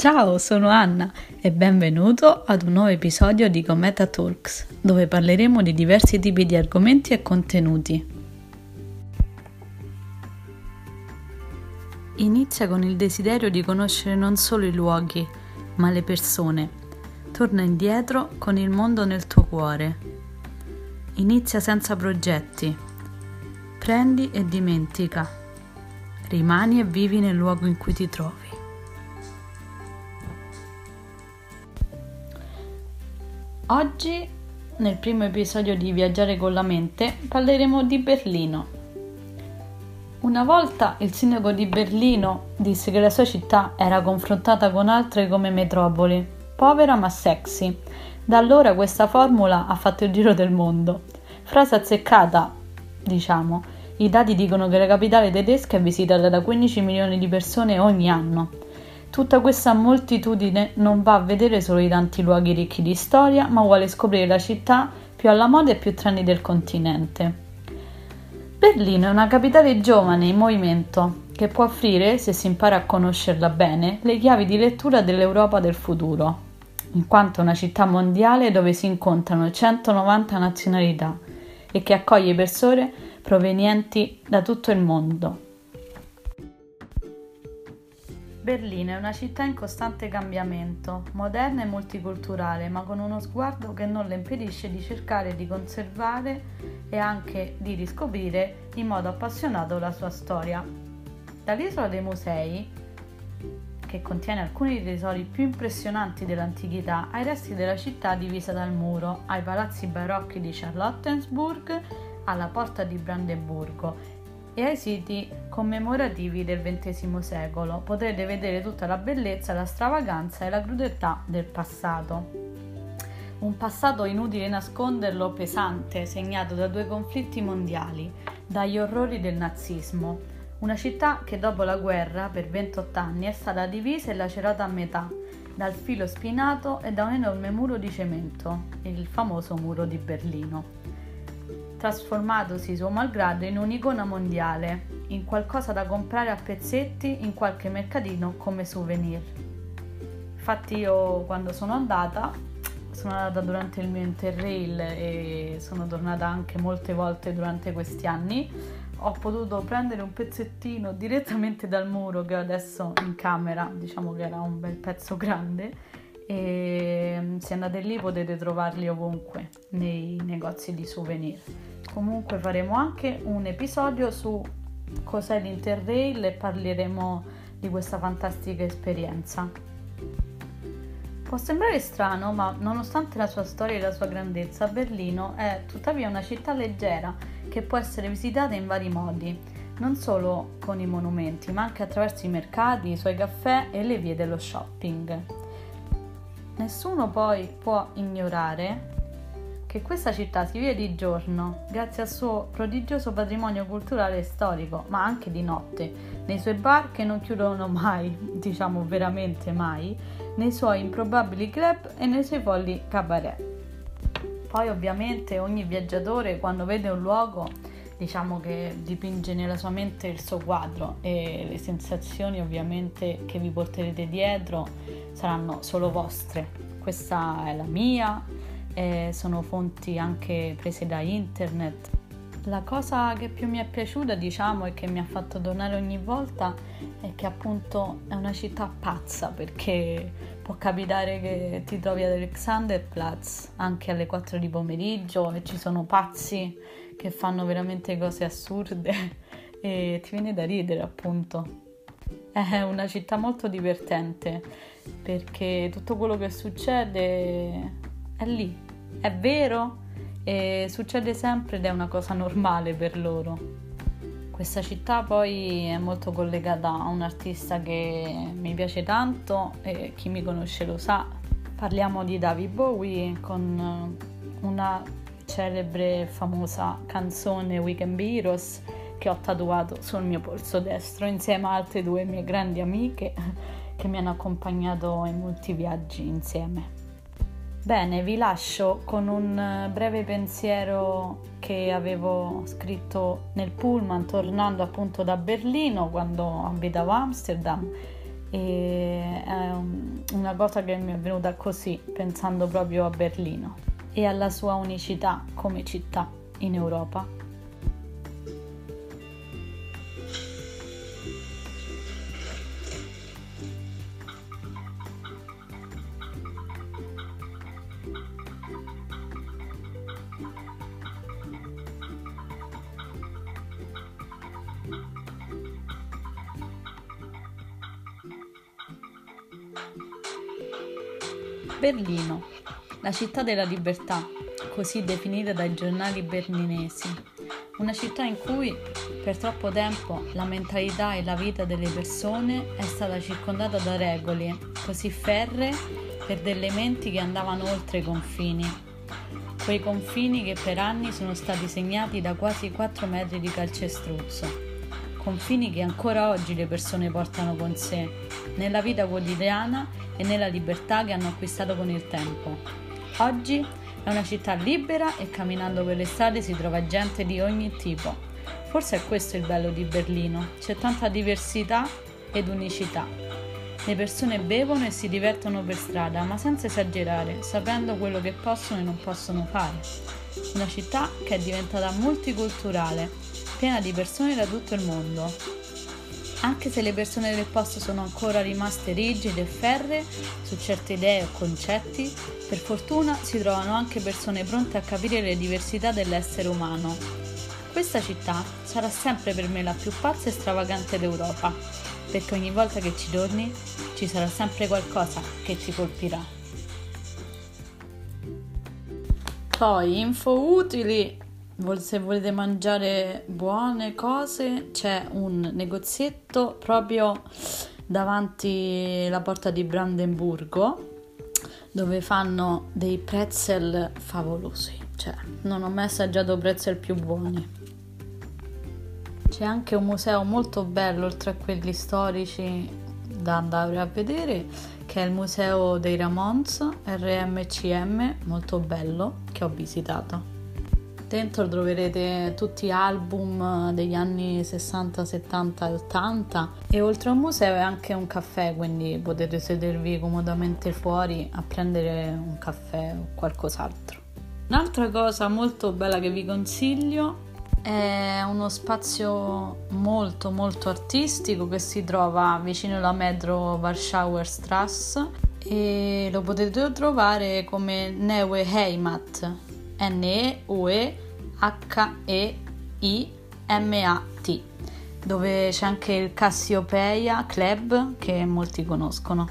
Ciao, sono Anna e benvenuto ad un nuovo episodio di Cometa Talks, dove parleremo di diversi tipi di argomenti e contenuti. Inizia con il desiderio di conoscere non solo i luoghi, ma le persone. Torna indietro con il mondo nel tuo cuore. Inizia senza progetti. Prendi e dimentica rimani e vivi nel luogo in cui ti trovi. Oggi, nel primo episodio di Viaggiare con la mente, parleremo di Berlino. Una volta il sindaco di Berlino disse che la sua città era confrontata con altre come metropoli, povera ma sexy. Da allora questa formula ha fatto il giro del mondo. Frase azzeccata, diciamo, i dati dicono che la capitale tedesca è visitata da 15 milioni di persone ogni anno. Tutta questa moltitudine non va a vedere solo i tanti luoghi ricchi di storia, ma vuole scoprire la città più alla moda e più trendy del continente. Berlino è una capitale giovane in movimento che può offrire, se si impara a conoscerla bene, le chiavi di lettura dell'Europa del futuro, in quanto è una città mondiale dove si incontrano 190 nazionalità e che accoglie persone provenienti da tutto il mondo. Berlino è una città in costante cambiamento, moderna e multiculturale, ma con uno sguardo che non le impedisce di cercare di conservare e anche di riscoprire in modo appassionato la sua storia. Dall'isola dei musei, che contiene alcuni dei tesori più impressionanti dell'antichità, ai resti della città divisa dal muro, ai palazzi barocchi di Charlottensburg alla porta di Brandeburgo e ai siti commemorativi del XX secolo. Potrete vedere tutta la bellezza, la stravaganza e la crudeltà del passato. Un passato inutile nasconderlo, pesante, segnato da due conflitti mondiali, dagli orrori del nazismo. Una città che dopo la guerra, per 28 anni, è stata divisa e lacerata a metà, dal filo spinato e da un enorme muro di cemento, il famoso muro di Berlino trasformatosi suo malgrado in un'icona mondiale, in qualcosa da comprare a pezzetti in qualche mercatino come souvenir. Infatti io quando sono andata, sono andata durante il mio interrail e sono tornata anche molte volte durante questi anni, ho potuto prendere un pezzettino direttamente dal muro che ho adesso in camera, diciamo che era un bel pezzo grande e mm, se andate lì potete trovarli ovunque nei negozi di souvenir. Comunque faremo anche un episodio su cos'è l'Interrail e parleremo di questa fantastica esperienza. Può sembrare strano, ma nonostante la sua storia e la sua grandezza, Berlino è tuttavia una città leggera che può essere visitata in vari modi, non solo con i monumenti, ma anche attraverso i mercati, i suoi caffè e le vie dello shopping. Nessuno poi può ignorare che questa città si vive di giorno grazie al suo prodigioso patrimonio culturale e storico, ma anche di notte, nei suoi bar che non chiudono mai, diciamo veramente mai, nei suoi improbabili club e nei suoi folli cabaret. Poi ovviamente ogni viaggiatore quando vede un luogo diciamo che dipinge nella sua mente il suo quadro e le sensazioni ovviamente che vi porterete dietro saranno solo vostre. Questa è la mia, e sono fonti anche prese da internet. La cosa che più mi è piaciuta, diciamo, e che mi ha fatto tornare ogni volta è che appunto è una città pazza perché può capitare che ti trovi ad Alexanderplatz anche alle 4 di pomeriggio e ci sono pazzi che fanno veramente cose assurde e ti viene da ridere appunto. È una città molto divertente perché tutto quello che succede è lì, è vero e succede sempre ed è una cosa normale per loro. Questa città poi è molto collegata a un artista che mi piace tanto e chi mi conosce lo sa. Parliamo di David Bowie con una celebre e famosa canzone We Can Be Heroes che ho tatuato sul mio polso destro insieme a altre due mie grandi amiche che mi hanno accompagnato in molti viaggi insieme. Bene, vi lascio con un eh, breve pensiero che avevo scritto nel pullman tornando appunto da Berlino quando abitavo a Amsterdam e è una cosa che mi è venuta così pensando proprio a Berlino e alla sua unicità come città in Europa. Berlino, la città della libertà, così definita dai giornali berlinesi. Una città in cui per troppo tempo la mentalità e la vita delle persone è stata circondata da regole così ferree per delle menti che andavano oltre i confini. Quei confini che per anni sono stati segnati da quasi 4 metri di calcestruzzo confini che ancora oggi le persone portano con sé, nella vita quotidiana e nella libertà che hanno acquistato con il tempo. Oggi è una città libera e camminando per le strade si trova gente di ogni tipo. Forse è questo il bello di Berlino, c'è tanta diversità ed unicità. Le persone bevono e si divertono per strada, ma senza esagerare, sapendo quello che possono e non possono fare. Una città che è diventata multiculturale piena di persone da tutto il mondo. Anche se le persone del posto sono ancora rimaste rigide e ferre su certe idee o concetti, per fortuna si trovano anche persone pronte a capire le diversità dell'essere umano. Questa città sarà sempre per me la più pazza e stravagante d'Europa, perché ogni volta che ci torni ci sarà sempre qualcosa che ti colpirà. Poi, info utili se volete mangiare buone cose c'è un negozietto proprio davanti alla porta di Brandenburgo dove fanno dei pretzel favolosi. Cioè non ho mai assaggiato pretzel più buoni. C'è anche un museo molto bello oltre a quelli storici da andare a vedere che è il museo dei Ramons RMCM molto bello che ho visitato Dentro troverete tutti gli album degli anni 60, 70 e 80 e oltre a un museo è anche un caffè, quindi potete sedervi comodamente fuori a prendere un caffè o qualcos'altro. Un'altra cosa molto bella che vi consiglio è uno spazio molto molto artistico che si trova vicino alla metro Warschauer Strasse e lo potete trovare come Neue Heimat N-E-U-E-H-E-I-M-A-T, dove c'è anche il Cassiopeia Club che molti conoscono.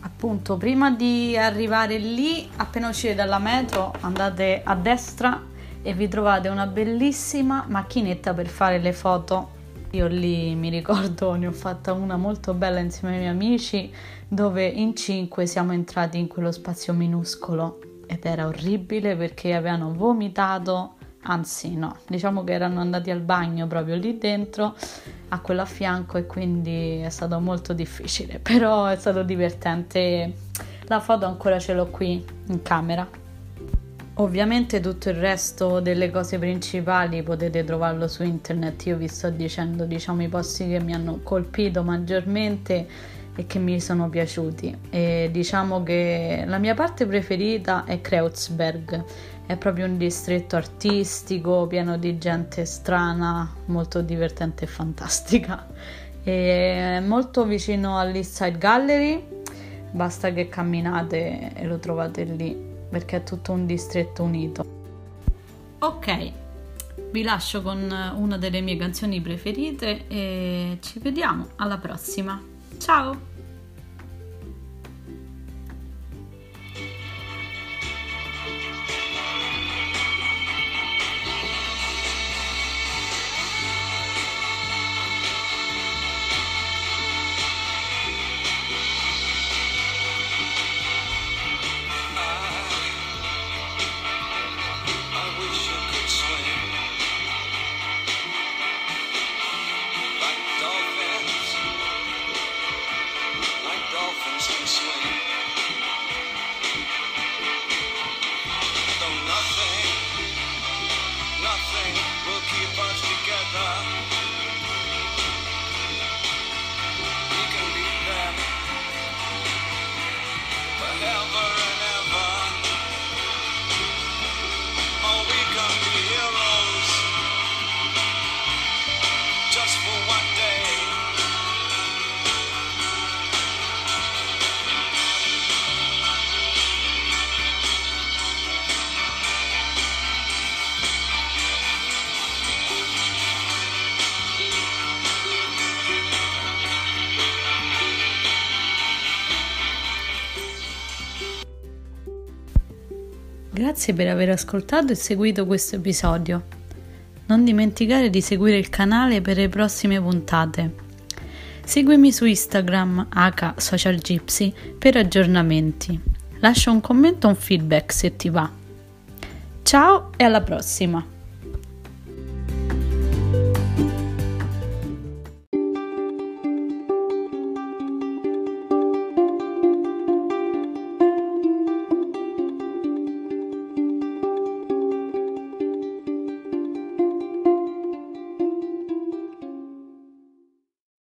Appunto, prima di arrivare lì, appena uscite dalla metro, andate a destra e vi trovate una bellissima macchinetta per fare le foto. Io lì mi ricordo, ne ho fatta una molto bella insieme ai miei amici, dove in cinque siamo entrati in quello spazio minuscolo ed era orribile perché avevano vomitato, anzi no, diciamo che erano andati al bagno proprio lì dentro, a quello a fianco e quindi è stato molto difficile, però è stato divertente. La foto ancora ce l'ho qui in camera. Ovviamente tutto il resto delle cose principali potete trovarlo su internet, io vi sto dicendo diciamo i posti che mi hanno colpito maggiormente e che mi sono piaciuti. E diciamo che la mia parte preferita è Kreuzberg, è proprio un distretto artistico pieno di gente strana, molto divertente e fantastica. E molto vicino all'East Gallery, basta che camminate e lo trovate lì perché è tutto un distretto unito. Ok, vi lascio con una delle mie canzoni preferite e ci vediamo alla prossima. Ciao! Grazie per aver ascoltato e seguito questo episodio. Non dimenticare di seguire il canale per le prossime puntate. Seguimi su Instagram H Social Gypsy per aggiornamenti. Lascia un commento o un feedback se ti va. Ciao e alla prossima!